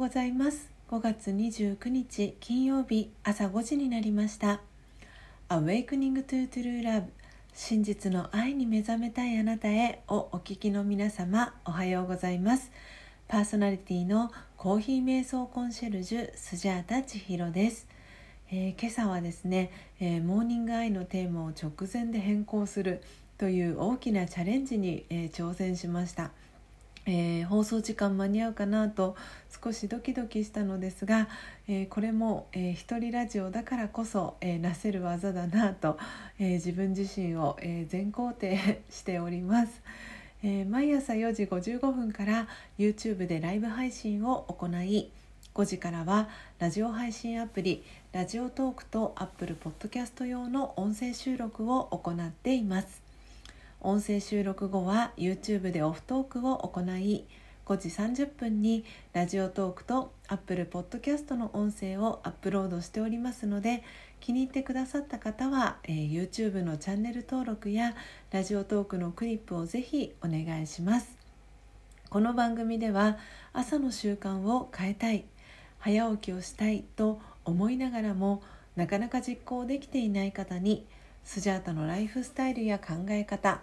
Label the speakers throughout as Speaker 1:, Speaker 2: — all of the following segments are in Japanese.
Speaker 1: ございます。5月29日金曜日朝5時になりました。Awakening to True Love 真実の愛に目覚めたいあなたへをお聞きの皆様おはようございます。パーソナリティのコーヒー瞑想コンシェルジュスジャータ千尋です、えー、今朝はですね、えー、モーニングアイのテーマを直前で変更するという大きなチャレンジに、えー、挑戦しました。えー、放送時間間に合うかなと少しドキドキしたのですが、えー、これも、えー、一人ラジオだからこそ、えなせる技だなと、え自分自身を、え全肯定しております、え毎朝4時55分から YouTube でライブ配信を行い5時からはラジオ配信アプリラジオトークと Apple Podcast 用の音声収録を行っています。音声収録後は YouTube でオフトークを行い5時30分にラジオトークと Apple Podcast の音声をアップロードしておりますので気に入ってくださった方は、えー、YouTube のチャンネル登録やラジオトークのクリップをぜひお願いします。この番組では朝の習慣を変えたい早起きをしたいと思いながらもなかなか実行できていない方にスジャータのライフスタイルや考え方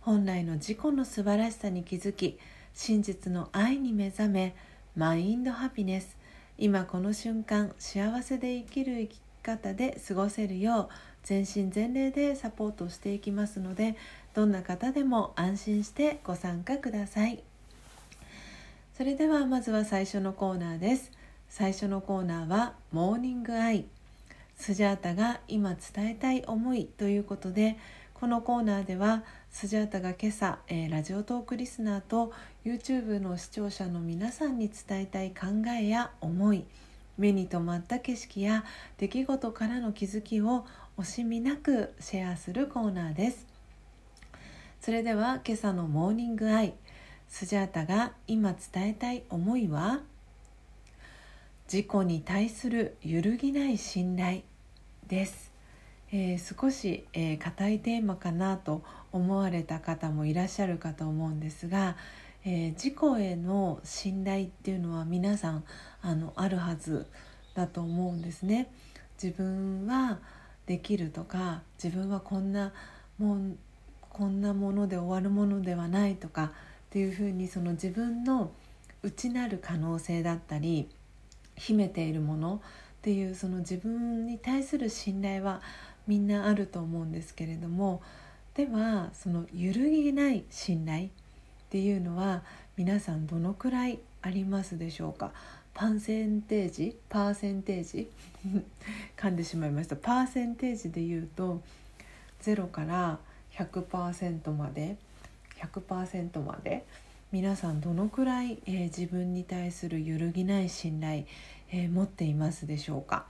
Speaker 1: 本来の自己の素晴らしさに気づき真実の愛に目覚めマインドハピネス。今この瞬間幸せで生きる生き方で過ごせるよう全身全霊でサポートしていきますのでどんな方でも安心してご参加ください。それではまずは最初のコーナーです。最初のコーナーはモーニングアイ。スジャータが今伝えたい思いということでこのコーナーではスジャータが今朝、えー、ラジオトークリスナーと YouTube の視聴者の皆さんに伝えたい考えや思い目に留まった景色や出来事からの気づきを惜しみなくシェアするコーナーです。それでは今朝のモーニングアイスジャータが今伝えたい思いは？自己に対する揺るぎない信頼です。えー、少し、えー、硬いテーマかなと思われた方もいらっしゃるかと思うんですが、えー、自己への信頼っていうのは皆さんあのあるはずだと思うんですね。自分はできるとか自分はこんなもんこんなもので終わるものではないとかっていうふうにその自分の内なる可能性だったり秘めているものっていうその自分に対する信頼はみんなあると思うんですけれどもではその揺るぎない信頼っていうのは皆さんどのくらいありますでしょうか？パーセンテージ？パーセンテージ？噛んでしまいました。パーセンテージで言うと0から100%まで100%まで皆さんどのくらい、えー、自分に対する揺るぎない信頼、えー、持っていますでしょうか？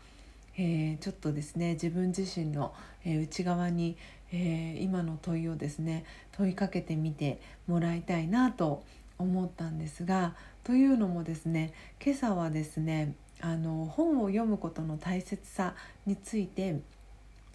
Speaker 1: えー、ちょっとですね自分自身の、えー、内側に、えー、今の問いをですね問いかけてみてもらいたいなと思ったんですがというのもですね今朝はですねあの本を読むことの大切さについて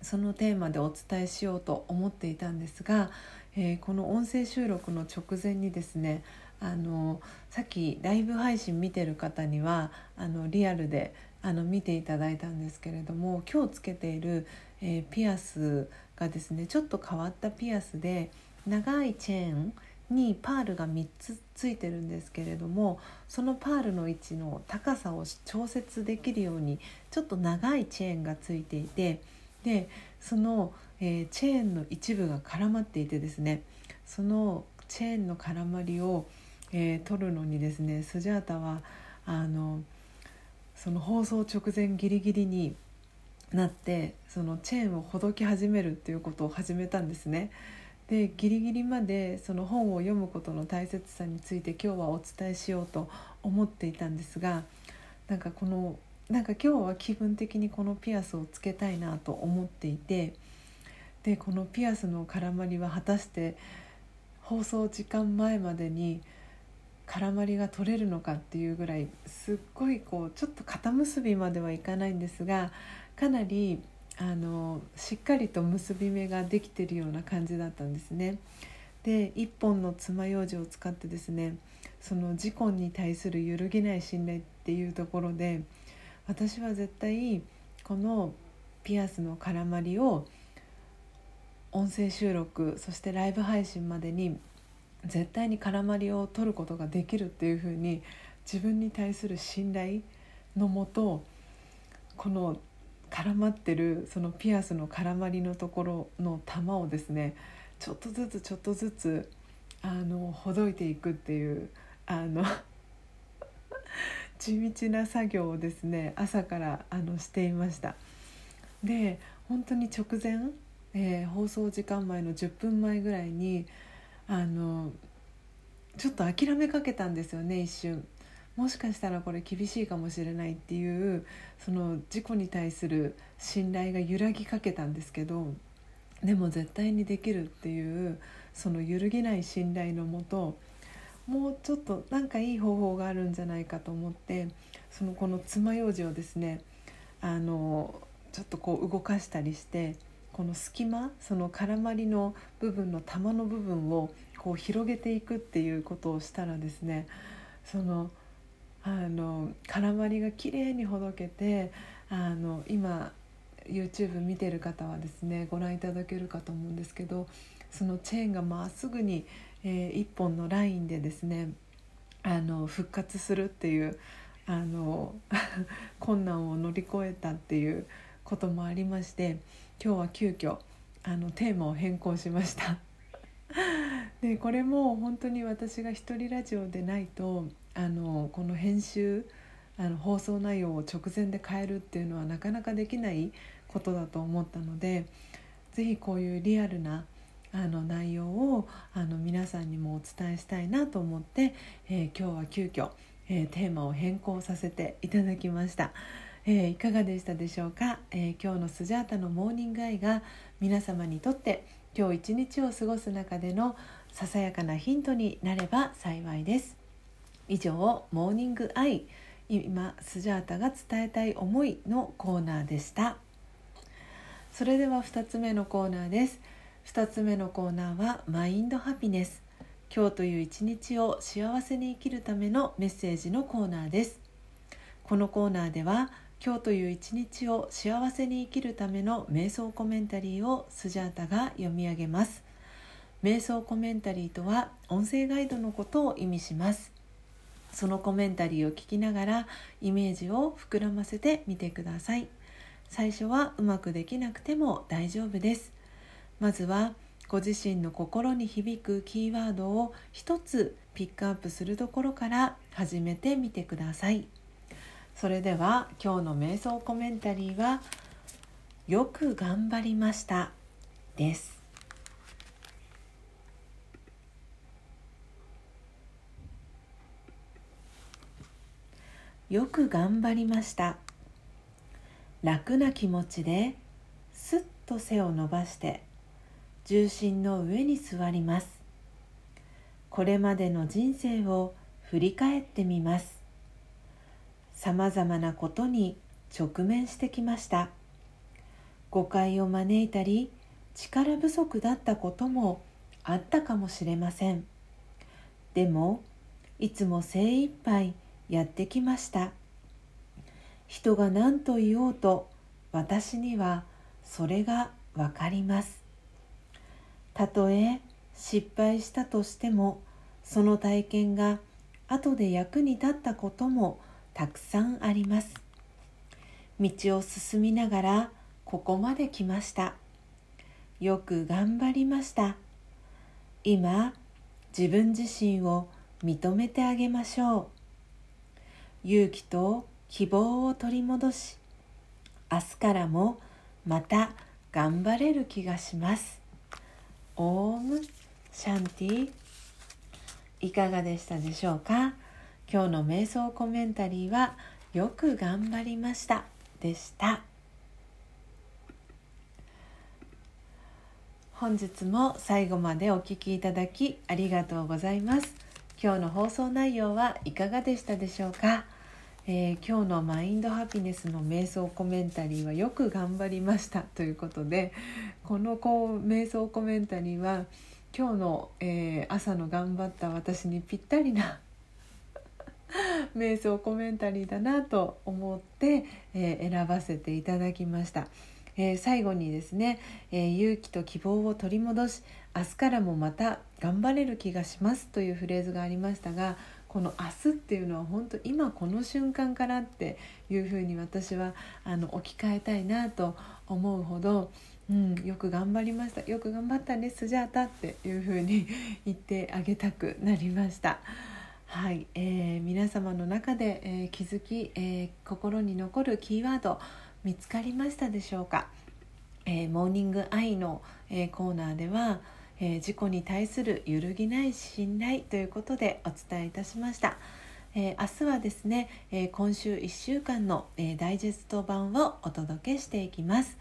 Speaker 1: そのテーマでお伝えしようと思っていたんですが、えー、この音声収録の直前にですねあのさっきライブ配信見てる方にはあのリアルであの見ていただいたんですけれども今日つけている、えー、ピアスがですねちょっと変わったピアスで長いチェーンにパールが3つついてるんですけれどもそのパールの位置の高さを調節できるようにちょっと長いチェーンがついていてでその、えー、チェーンの一部が絡まっていてですねそのチェーンの絡まりを、えー、取るのにですねスジャータはあのその放送直前ギリギリになってそのチェーンをほどき始めるっていうことを始めたんですね。でギリギリまでその本を読むことの大切さについて今日はお伝えしようと思っていたんですがなんかこのなんか今日は気分的にこのピアスをつけたいなと思っていてでこのピアスの絡まりは果たして放送時間前までに絡まりが取れるのかっていうぐらいすっごいこうちょっと肩結びまではいかないんですがかなりあのしっかりと結び目ができてるような感じだったんですね。で1本の爪楊枝を使ってですねその事故に対する揺るぎない信頼っていうところで私は絶対このピアスの絡まりを音声収録そしてライブ配信までに絶対に絡まりを取ることができるっていうふうに自分に対する信頼のもとこの絡まってるそのピアスの絡まりのところの玉をですねちょっとずつちょっとずつあのほどいていくっていうあの 地道な作業をですね朝からあのしていました。で本当に直前、えー、放送時間前の10分前ぐらいにあのちょっと諦めかけたんですよね一瞬。もしかしたらこれ厳しいかもしれないっていうその事故に対する信頼が揺らぎかけたんですけどでも絶対にできるっていうその揺るぎない信頼のもともうちょっとなんかいい方法があるんじゃないかと思ってそのこの爪楊枝をですねあのちょっとこう動かしたりしてこの隙間その絡まりの部分の玉の部分をこう広げていくっていうことをしたらですねそのあの絡まりがきれいにほどけてあの今 YouTube 見てる方はですねご覧いただけるかと思うんですけどそのチェーンがまっすぐに、えー、1本のラインでですねあの復活するっていうあの 困難を乗り越えたっていうこともありまして今日は急遽あのテーマを変更しました でこれも本当に私が一人ラジオでないとあのこの編集あの放送内容を直前で変えるっていうのはなかなかできないことだと思ったので是非こういうリアルなあの内容をあの皆さんにもお伝えしたいなと思って、えー、今日は急遽、えー、テーマを変更させていただきました。えー、いかがでしたでしょうか、え今日のスジャータのモーニングアイが皆様にとって今日一日を過ごす中でのささやかなヒントになれば幸いです。以上モーニングアイ今スジャータが伝えたい思いのコーナーでした。それでは2つ目のコーナーです。2つ目のコーナーはマインドハピネス。今日という一日を幸せに生きるためのメッセージのコーナーです。このコーナーでは今日という一日を幸せに生きるための瞑想コメンタリーをスジャータが読み上げます。瞑想コメンタリーとは音声ガイドのことを意味します。そのコメンタリーを聞きながらイメージを膨らませてみてください。最初はうまくできなくても大丈夫です。まずはご自身の心に響くキーワードを一つピックアップするところから始めてみてください。それでは今日の瞑想コメンタリーは「よく頑張りました」です。よく頑張りました。楽な気持ちですっと背を伸ばして重心の上に座ります。これまでの人生を振り返ってみます。さまざまなことに直面してきました。誤解を招いたり力不足だったこともあったかもしれません。でもいつも精一杯やってきました。人が何と言おうと私にはそれがわかります。たとえ失敗したとしてもその体験が後で役に立ったこともたくさんあります。道を進みながらここまで来ました。よく頑張りました。今自分自身を認めてあげましょう。勇気と希望を取り戻し明日からもまた頑張れる気がします。オームシャンティいかがでしたでしょうか？今日の瞑想コメンタリーはよく頑張りました。でした。本日も最後までお聴きいただきありがとうございます。今日の放送内容はいかがでしたでしょうか、えー、今日のマインドハピネスの瞑想コメンタリーはよく頑張りました。ということでこのこう瞑想コメンタリーは今日の、えー、朝の頑張った私にぴったりな 瞑想コメンタリーだなと思って、えー、選ばせていただきました。えー、最後にですね、えー、勇気と希望を取り戻し明日からもまた頑張れる気がしますというフレーズがありましたがこの明日っていうのは本当今この瞬間からっていうふうに私はあの置き換えたいなと思うほど、うん、よく頑張りましたよく頑張ったねスジャータっていうふうに言ってあげたくなりました。はい、えー、皆様の中で、えー、気づき、えー、心に残るキーワード見つかりましたでしょうか、えモーニングアイの、えコーナーでは、え自己に対する揺るぎない信頼ということでお伝えいたしました。えー、明日はですね、えー、今週1週間の、えー、ダイジェスト版をお届けしていきます、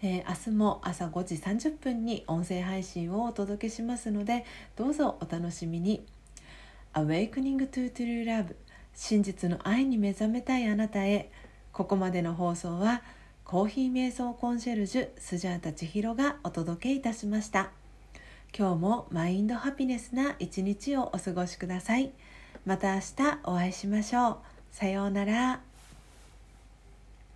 Speaker 1: え明日も朝5時30分に音声配信をお届けしますのでどうぞお楽しみに。Awakening to True Love 真実の愛に目覚めたいあなたへここまでの放送はコーヒー瞑想コンシェルジュスジャータ千尋がお届けいたしました今日もマインドハピネスな一日をお過ごしくださいまた明日お会いしましょう。さようなら。